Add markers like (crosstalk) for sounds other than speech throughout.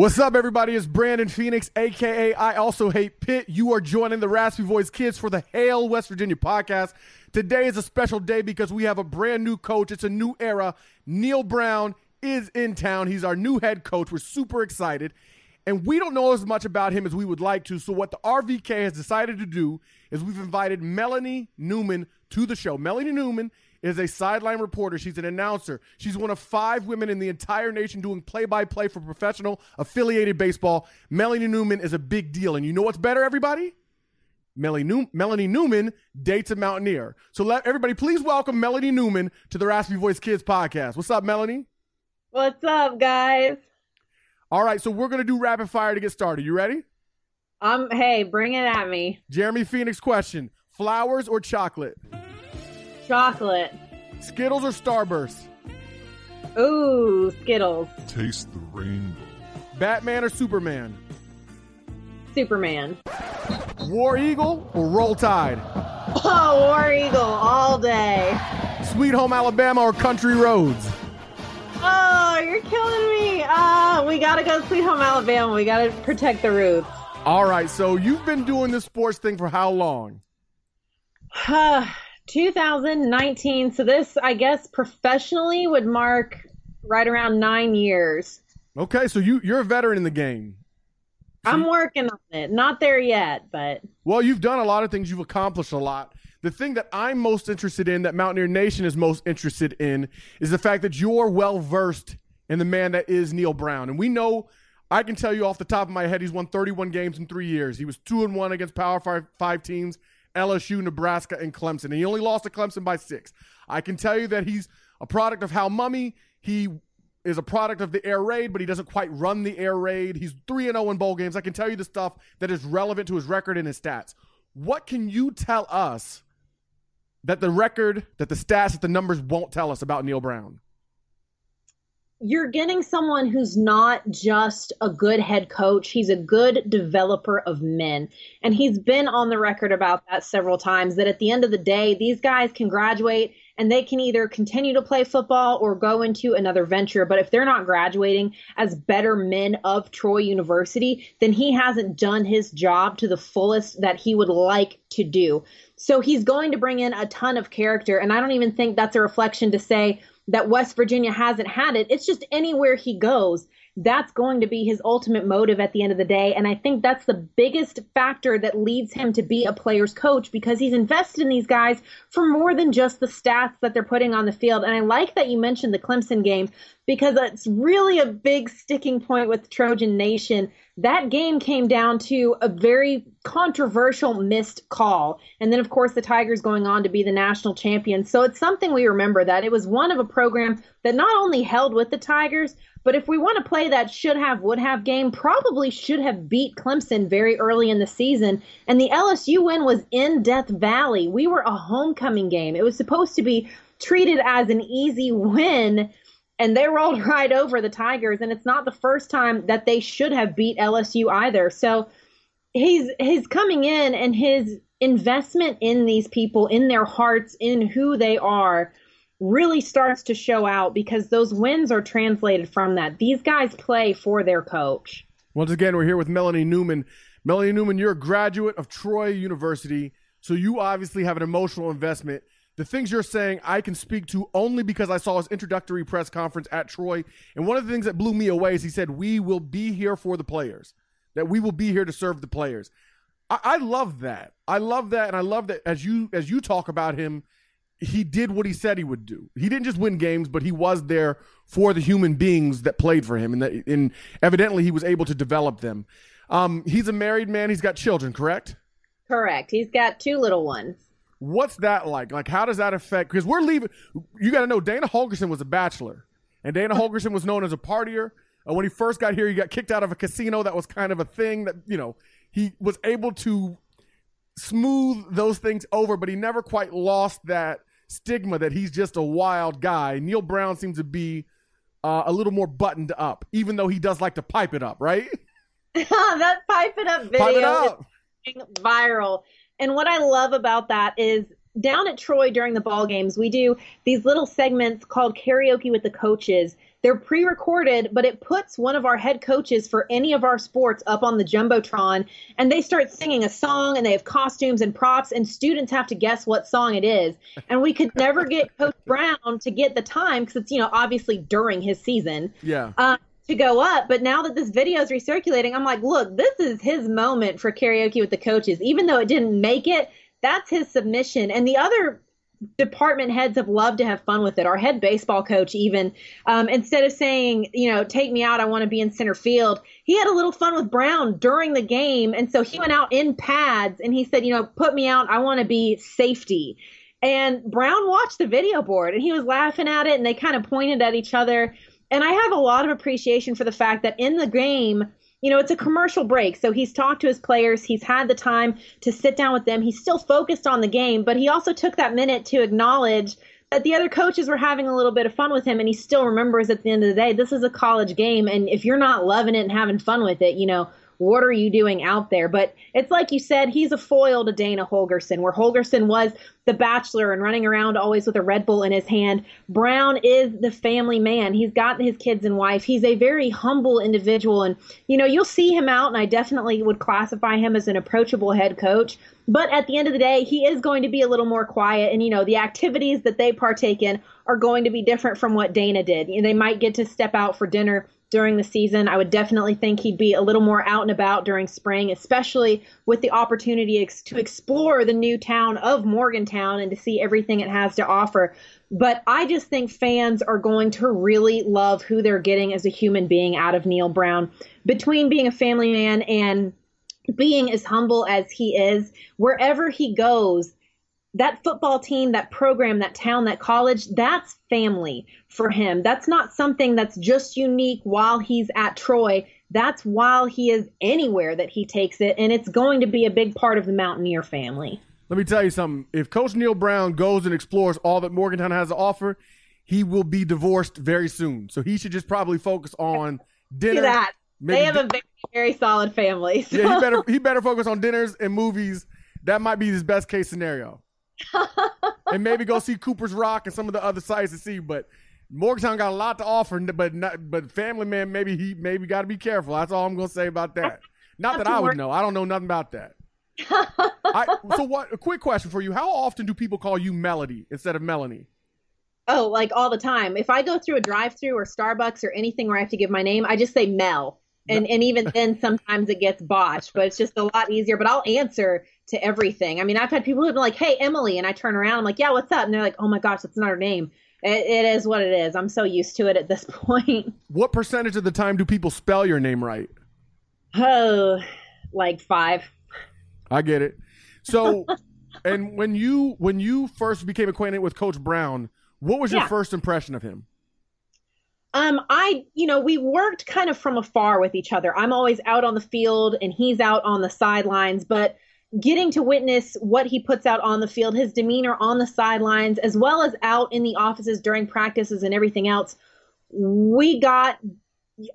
What's up, everybody? It's Brandon Phoenix, aka I Also Hate Pitt. You are joining the Raspy Voice Kids for the Hail West Virginia podcast. Today is a special day because we have a brand new coach. It's a new era. Neal Brown is in town. He's our new head coach. We're super excited. And we don't know as much about him as we would like to. So, what the RVK has decided to do is we've invited Melanie Newman to the show. Melanie Newman is a sideline reporter. She's an announcer. She's one of five women in the entire nation doing play by play for professional affiliated baseball. Melanie Newman is a big deal. And you know what's better, everybody? Melanie, New- Melanie Newman dates a Mountaineer. So let everybody please welcome Melanie Newman to the Raspy Voice Kids podcast. What's up, Melanie? What's up, guys? All right, so we're gonna do rapid fire to get started. You ready? Um, hey, bring it at me. Jeremy Phoenix question: Flowers or chocolate? Chocolate. Skittles or Starburst? Ooh, Skittles. Taste the rainbow. Batman or Superman? Superman. War Eagle or Roll Tide? Oh, War Eagle all day. Sweet Home Alabama or Country Roads? Oh, you're killing me. Ah, we gotta go Sweet Home Alabama. We gotta protect the roots. All right, so you've been doing this sports thing for how long? 2019. So this, I guess, professionally would mark right around nine years. Okay, so you you're a veteran in the game. I'm working on it. Not there yet, but Well, you've done a lot of things. You've accomplished a lot. The thing that I'm most interested in, that Mountaineer Nation is most interested in, is the fact that you're well versed in the man that is Neal Brown. And we know, I can tell you off the top of my head, he's won 31 games in three years. He was two and one against Power Five, five teams, LSU, Nebraska, and Clemson. And he only lost to Clemson by six. I can tell you that he's a product of Hal Mumme. He is a product of the air raid, but he doesn't quite run the air raid. He's 3 and 0 in bowl games. I can tell you the stuff that is relevant to his record and his stats. What can you tell us that the record, that the stats, that the numbers won't tell us about Neal Brown? You're getting someone who's not just a good head coach, he's a good developer of men. And he's been on the record about that several times that at the end of the day, these guys can graduate and they can either continue to play football or go into another venture. But if they're not graduating as better men of Troy University, then he hasn't done his job to the fullest that he would like to do. So he's going to bring in a ton of character. And I don't even think that's a reflection to say, that West Virginia hasn't had it. It's just anywhere he goes, that's going to be his ultimate motive at the end of the day. And I think that's the biggest factor that leads him to be a player's coach because he's invested in these guys for more than just the stats that they're putting on the field. And I like that you mentioned the Clemson game because it's really a big sticking point with Trojan Nation. That game came down to a very controversial missed call. And then, of course, the Tigers going on to be the national champions. So it's something we remember that it was one of a program that not only held with the Tigers, but if we want to play that should have, would have game, probably should have beat Clemson very early in the season. And the LSU win was in Death Valley. We were a homecoming game. It was supposed to be treated as an easy win and they rolled (laughs) right over the Tigers. And it's not the first time that they should have beat LSU either. So he's he's coming in and his investment in these people, in their hearts, in who they are, really starts to show out because those wins are translated from that. These guys play for their coach. Once again, we're here with Melanie Newman. Melanie Newman, you're a graduate of Troy University, so you obviously have an emotional investment the things you're saying I can speak to only because I saw his introductory press conference at Troy. And one of the things that blew me away is he said, We will be here for the players, that we will be here to serve the players. I, I love that. I love that. And I love that as you as you talk about him, he did what he said he would do. He didn't just win games, but he was there for the human beings that played for him. And that and evidently he was able to develop them. Um, he's a married man, he's got children, correct? Correct. He's got two little ones. What's that like? Like, how does that affect? Because we're leaving. You got to know Dana Holgorsen was a bachelor, and Dana Holgorsen was known as a partier. Uh, when he first got here, he got kicked out of a casino. That was kind of a thing that you know he was able to smooth those things over, but he never quite lost that stigma that he's just a wild guy. Neal Brown seems to be uh, a little more buttoned up, even though he does like to pipe it up, right? (laughs) that pipe it up video pipe it up. viral. And what I love about that is down at Troy during the ball games, we do these little segments called karaoke with the coaches they're pre recorded, but it puts one of our head coaches for any of our sports up on the Jumbotron and they start singing a song and they have costumes and props and students have to guess what song it is. And we could never get Coach Brown to get the time because it's, you know, obviously during his season. Yeah. Uh, to go up. But now that this video is recirculating, I'm like, look, this is his moment for karaoke with the coaches. Even though it didn't make it, that's his submission. And the other department heads have loved to have fun with it. Our head baseball coach, even um, instead of saying, you know, take me out, I want to be in center field, he had a little fun with Brown during the game. And so he went out in pads and he said, you know, put me out, I want to be safety. And Brown watched the video board and he was laughing at it and they kind of pointed at each other. And I have a lot of appreciation for the fact that in the game, you know, it's a commercial break. So he's talked to his players. He's had the time to sit down with them. He's still focused on the game, but he also took that minute to acknowledge that the other coaches were having a little bit of fun with him. And he still remembers at the end of the day, this is a college game. And if you're not loving it and having fun with it, you know, what are you doing out there? But it's like you said, he's a foil to Dana Holgorsen, where Holgorsen was the bachelor and running around always with a Red Bull in his hand. Brown is the family man. He's got his kids and wife. He's a very humble individual. And, you know, you'll see him out, and I definitely would classify him as an approachable head coach. But at the end of the day, he is going to be a little more quiet. And, you know, the activities that they partake in are going to be different from what Dana did. You know, they might get to step out for dinner during the season. I would definitely think he'd be a little more out and about during spring, especially with the opportunity to explore the new town of Morgantown and to see everything it has to offer. But I just think fans are going to really love who they're getting as a human being out of Neal Brown. Between being a family man and being as humble as he is, wherever he goes, that football team, that program, that town, that college, that's family for him. That's not something that's just unique while he's at Troy. That's while he is anywhere that he takes it, and it's going to be a big part of the Mountaineer family. Let me tell you something. If Coach Neal Brown goes and explores all that Morgantown has to offer, he will be divorced very soon. So he should just probably focus on (laughs) dinner. that. They have a very, very solid family. So. Yeah, he better (laughs) he better focus on dinners and movies. That might be his best case scenario. (laughs) and maybe go see Cooper's Rock and some of the other sites to see. But Morgantown got a lot to offer, but not, but Family Man maybe he maybe got to be careful. That's all I'm gonna say about that. Not that I would know. I don't know nothing about that. (laughs) I, so what? A quick question for you: How often do people call you Melody instead of Melanie? Oh, like all the time. If I go through a drive-through or Starbucks or anything where I have to give my name, I just say Mel. And and even then sometimes it gets botched, but it's just a lot easier. But I'll answer to everything. I mean, I've had people who've been like, "Hey, Emily," and I turn around, I'm like, "Yeah, what's up?" And they're like, "Oh my gosh, that's not her name." It, it is what it is. I'm so used to it at this (laughs) point. What percentage of the time do people spell your name right? Oh, like five. I get it. So, (laughs) and when you when you first became acquainted with Coach Brown, what was your yeah. first impression of him? Um, I, you know, we worked kind of from afar with each other. I'm always out on the field and he's out on the sidelines, but getting to witness what he puts out on the field, his demeanor on the sidelines, as well as out in the offices during practices and everything else, we got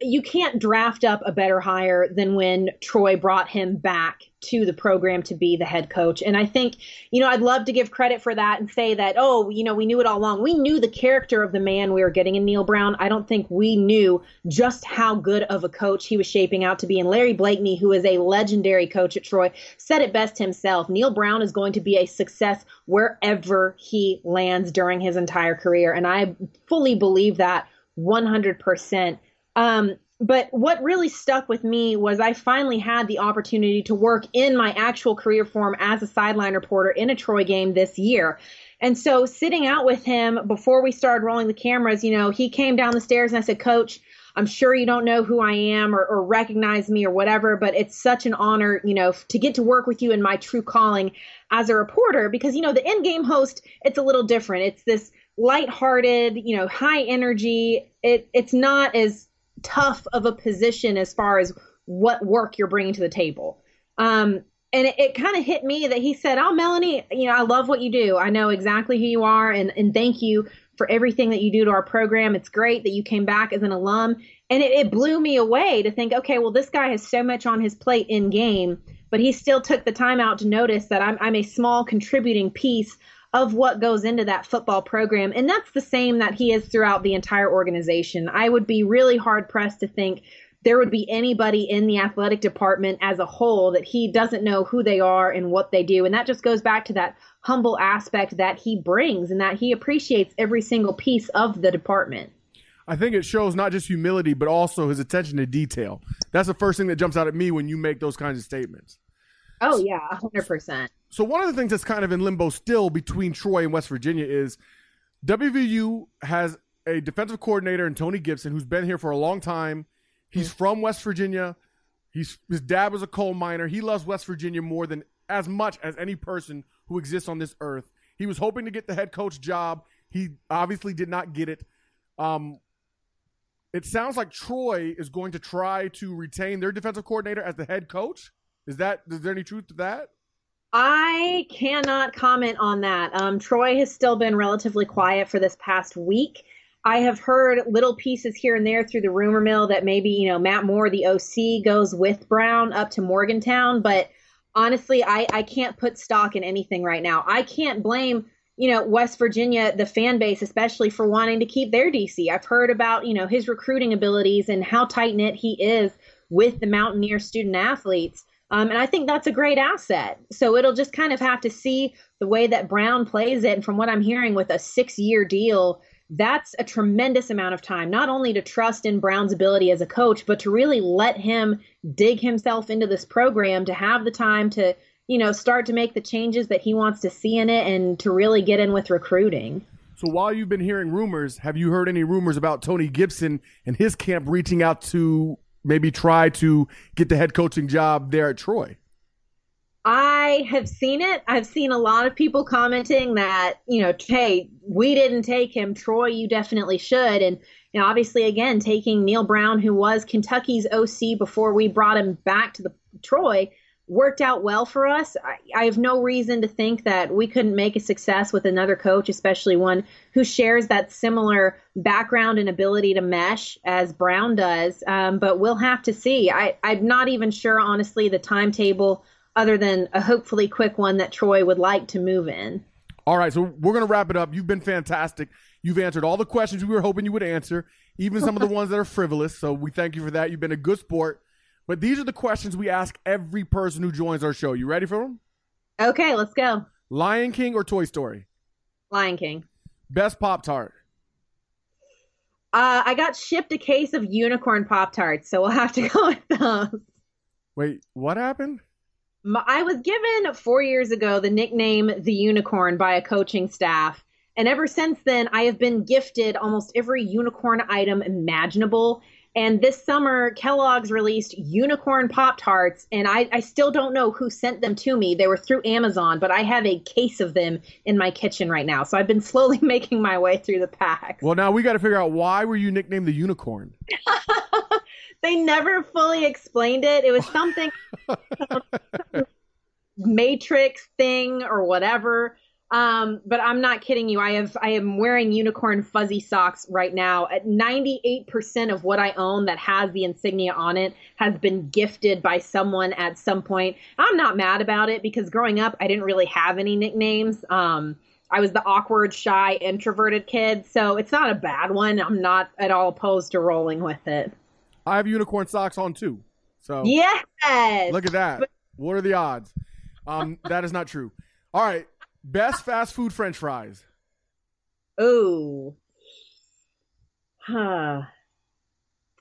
you can't draft up a better hire than when Troy brought him back to the program to be the head coach. And I think, you know, I'd love to give credit for that and say that, oh, you know, we knew it all along. We knew the character of the man we were getting in Neal Brown. I don't think we knew just how good of a coach he was shaping out to be. And Larry Blakeney, who is a legendary coach at Troy, said it best himself. Neal Brown is going to be a success wherever he lands during his entire career. And I fully believe that 100%. Um, but what really stuck with me was I finally had the opportunity to work in my actual career form as a sideline reporter in a Troy game this year. And so sitting out with him before we started rolling the cameras, you know, he came down the stairs and I said, Coach, I'm sure you don't know who I am or, or recognize me or whatever, but it's such an honor, you know, to get to work with you in my true calling as a reporter because, you know, the in game host, it's a little different. It's this lighthearted, you know, high energy. It, it's not as tough of a position as far as what work you're bringing to the table. Um, and it, it kind of hit me that he said, "Oh, Melanie, you know, I love what you do. I know exactly who you are, and and thank you for everything that you do to our program. It's great that you came back as an alum." And it, it blew me away to think, okay, well, this guy has so much on his plate in game, but he still took the time out to notice that I'm I'm a small contributing piece of what goes into that football program. And that's the same that he is throughout the entire organization. I would be really hard pressed to think there would be anybody in the athletic department as a whole that he doesn't know who they are and what they do. And that just goes back to that humble aspect that he brings and that he appreciates every single piece of the department. I think it shows not just humility, but also his attention to detail. That's the first thing that jumps out at me when you make those kinds of statements. Oh, yeah, 100%. So, one of the things that's kind of in limbo still between Troy and West Virginia is WVU has a defensive coordinator in Tony Gibson who's been here for a long time He's from West Virginia. He's his dad was a coal miner. He loves West Virginia more than as much as any person who exists on this earth. He was hoping to get the head coach job. He obviously did not get it. Um, it sounds like Troy is going to try to retain their defensive coordinator as the head coach. Is that is there any truth to that? I cannot comment on that. Um, Troy has still been relatively quiet for this past week. I have heard little pieces here and there through the rumor mill that maybe, you know, Matt Moore, the OC, goes with Brown up to Morgantown. But honestly, I, I can't put stock in anything right now. I can't blame, you know, West Virginia, the fan base, especially for wanting to keep their DC. I've heard about, you know, his recruiting abilities and how tight knit he is with the Mountaineer student athletes. Um, and I think that's a great asset. So it'll just kind of have to see the way that Brown plays it. And from what I'm hearing, with a six year deal, that's a tremendous amount of time, not only to trust in Brown's ability as a coach, but to really let him dig himself into this program, to have the time to, you know, start to make the changes that he wants to see in it and to really get in with recruiting. So while you've been hearing rumors, have you heard any rumors about Tony Gibson and his camp reaching out to maybe try to get the head coaching job there at Troy? I have seen it. I've seen a lot of people commenting that, you know, hey, we didn't take him. Troy, you definitely should. And, you know, obviously, again, taking Neal Brown, who was Kentucky's OC before we brought him back to the Troy, worked out well for us. I, I have no reason to think that we couldn't make a success with another coach, especially one who shares that similar background and ability to mesh as Brown does. Um, but we'll have to see. I, I'm not even sure, honestly, the timetable other than a hopefully quick one that Troy would like to move in. All right, so we're going to wrap it up. You've been fantastic. You've answered all the questions we were hoping you would answer, even some of the (laughs) ones that are frivolous. So we thank you for that. You've been a good sport. But these are the questions we ask every person who joins our show. You ready for them? Okay, let's go. Lion King or Toy Story? Lion King. Best Pop Tart? Uh, I got shipped a case of unicorn Pop Tarts, so we'll have to (laughs) go with those. Wait, what happened? I was given four years ago the nickname the unicorn by a coaching staff. And ever since then, I have been gifted almost every unicorn item imaginable. And this summer, Kellogg's released unicorn Pop Tarts, and I, I, still don't know who sent them to me. They were through Amazon, but I have a case of them in my kitchen right now. So I've been (laughs) slowly making my way through the packs. Well, now we got to figure out why were you nicknamed the unicorn? (laughs) they never fully explained it. It was something (laughs) matrix thing or whatever. Um, but I'm not kidding you. I have I am wearing unicorn fuzzy socks right now. At 98% of what I own that has the insignia on it has been gifted by someone at some point. I'm not mad about it because growing up I didn't really have any nicknames. Um, I was the awkward, shy, introverted kid, so it's not a bad one. I'm not at all opposed to rolling with it. I have unicorn socks on too. So yes, look at that. What are the odds? Um, that is not true. All right, best fast food French fries. Oh, huh.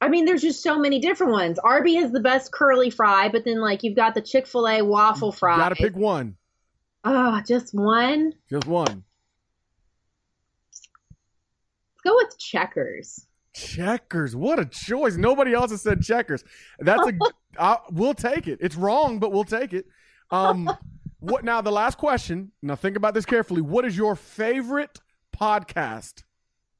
I mean, there's just so many different ones. Arby has the best curly fry, but then like you've got the Chick Fil A waffle fry. Got to pick one. Oh, just one. Just one. Let's go with Checkers. Checkers. What a choice. Nobody else has said checkers. That's a (laughs) I, we'll take it. It's wrong, but we'll take it. Um (laughs) what now the last question. Now think about this carefully. What is your favorite podcast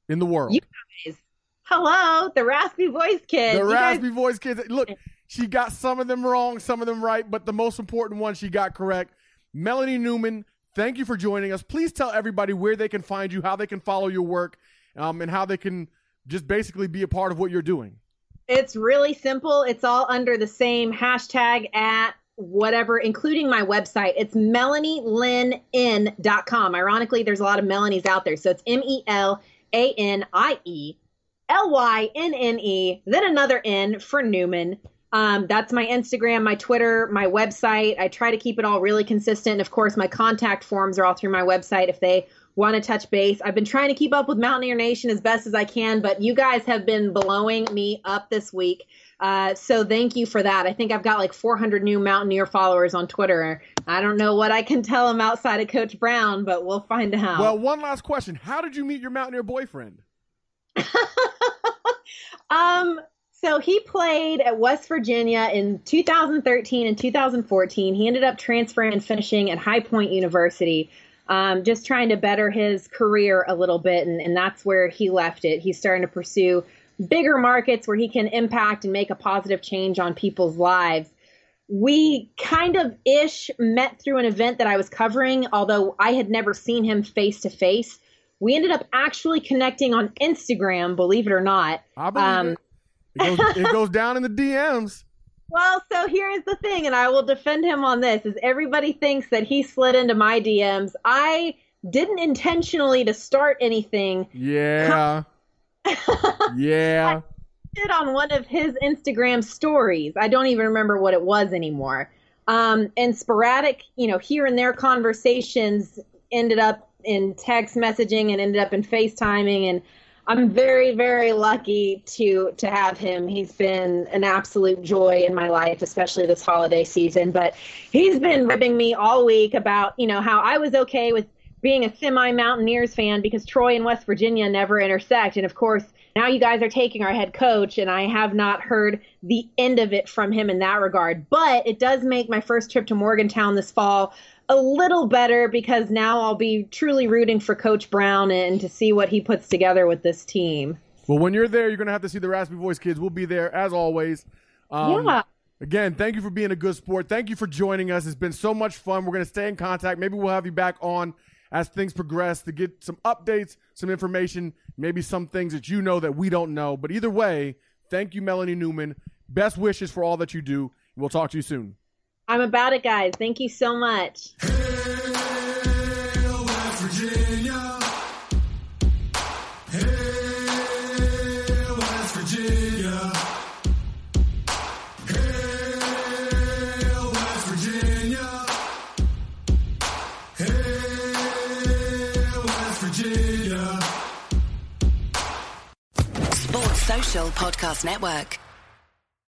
in the world? You guys. Hello, the raspy voice kids. The You raspy guys- voice kids. Look, she got some of them wrong, some of them right, but the most important one she got correct. Melanie Newman, thank you for joining us. Please tell everybody where they can find you, how they can follow your work, um, and how they can just basically be a part of what you're doing. It's really simple. It's all under the same hashtag at whatever, including my website. It's melanielynn.com. Ironically, there's a lot of Melanies out there. So it's M E L A N I E L Y N N E, then another N for Newman. Um, that's my Instagram, my Twitter, my website. I try to keep it all really consistent. Of course, my contact forms are all through my website if they want to touch base. I've been trying to keep up with Mountaineer Nation as best as I can, but you guys have been blowing me up this week. Uh, so thank you for that. I think I've got like 400 new Mountaineer followers on Twitter. I don't know what I can tell them outside of Coach Brown, but we'll find out. Well, one last question. How did you meet your Mountaineer boyfriend? (laughs) um, so he played at West Virginia in 2013 and 2014. He ended up transferring and finishing at High Point University, um, just trying to better his career a little bit, and, and that's where he left it. He's starting to pursue bigger markets where he can impact and make a positive change on people's lives. We kind of ish met through an event that I was covering, although I had never seen him face to face. We ended up actually connecting on Instagram, believe it or not. I believe Um, it. It goes, it goes (laughs) down in the DMs. Well, so here's the thing, and I will defend him on this: is everybody thinks that he slid into my DMs. I didn't intentionally to start anything. Yeah. Yeah. (laughs) Did on one of his Instagram stories. I don't even remember what it was anymore. Um, and sporadic, you know, here and there conversations ended up in text messaging and ended up in FaceTiming and I'm very, very lucky to to have him. He's been an absolute joy in my life, especially this holiday season. But he's been ribbing me all week about, you know, how I was okay with being a semi Mountaineers fan because Troy and West Virginia never intersect. And of course, now you guys are taking our head coach, and I have not heard the end of it from him in that regard. But it does make my first trip to Morgantown this fall a little better because now I'll be truly rooting for Coach Brown and to see what he puts together with this team. Well, when you're there, you're going to have to see the Raspy Voice kids. We'll be there as always. Um, Yeah. Again, thank you for being a good sport. Thank you for joining us. It's been so much fun. We're going to stay in contact. Maybe we'll have you back on as things progress to get some updates, some information, maybe some things that you know that we don't know. But either way, thank you, Melanie Newman. Best wishes for all that you do. We'll talk to you soon. I'm about it, guys. Thank you so much. Podcast Network.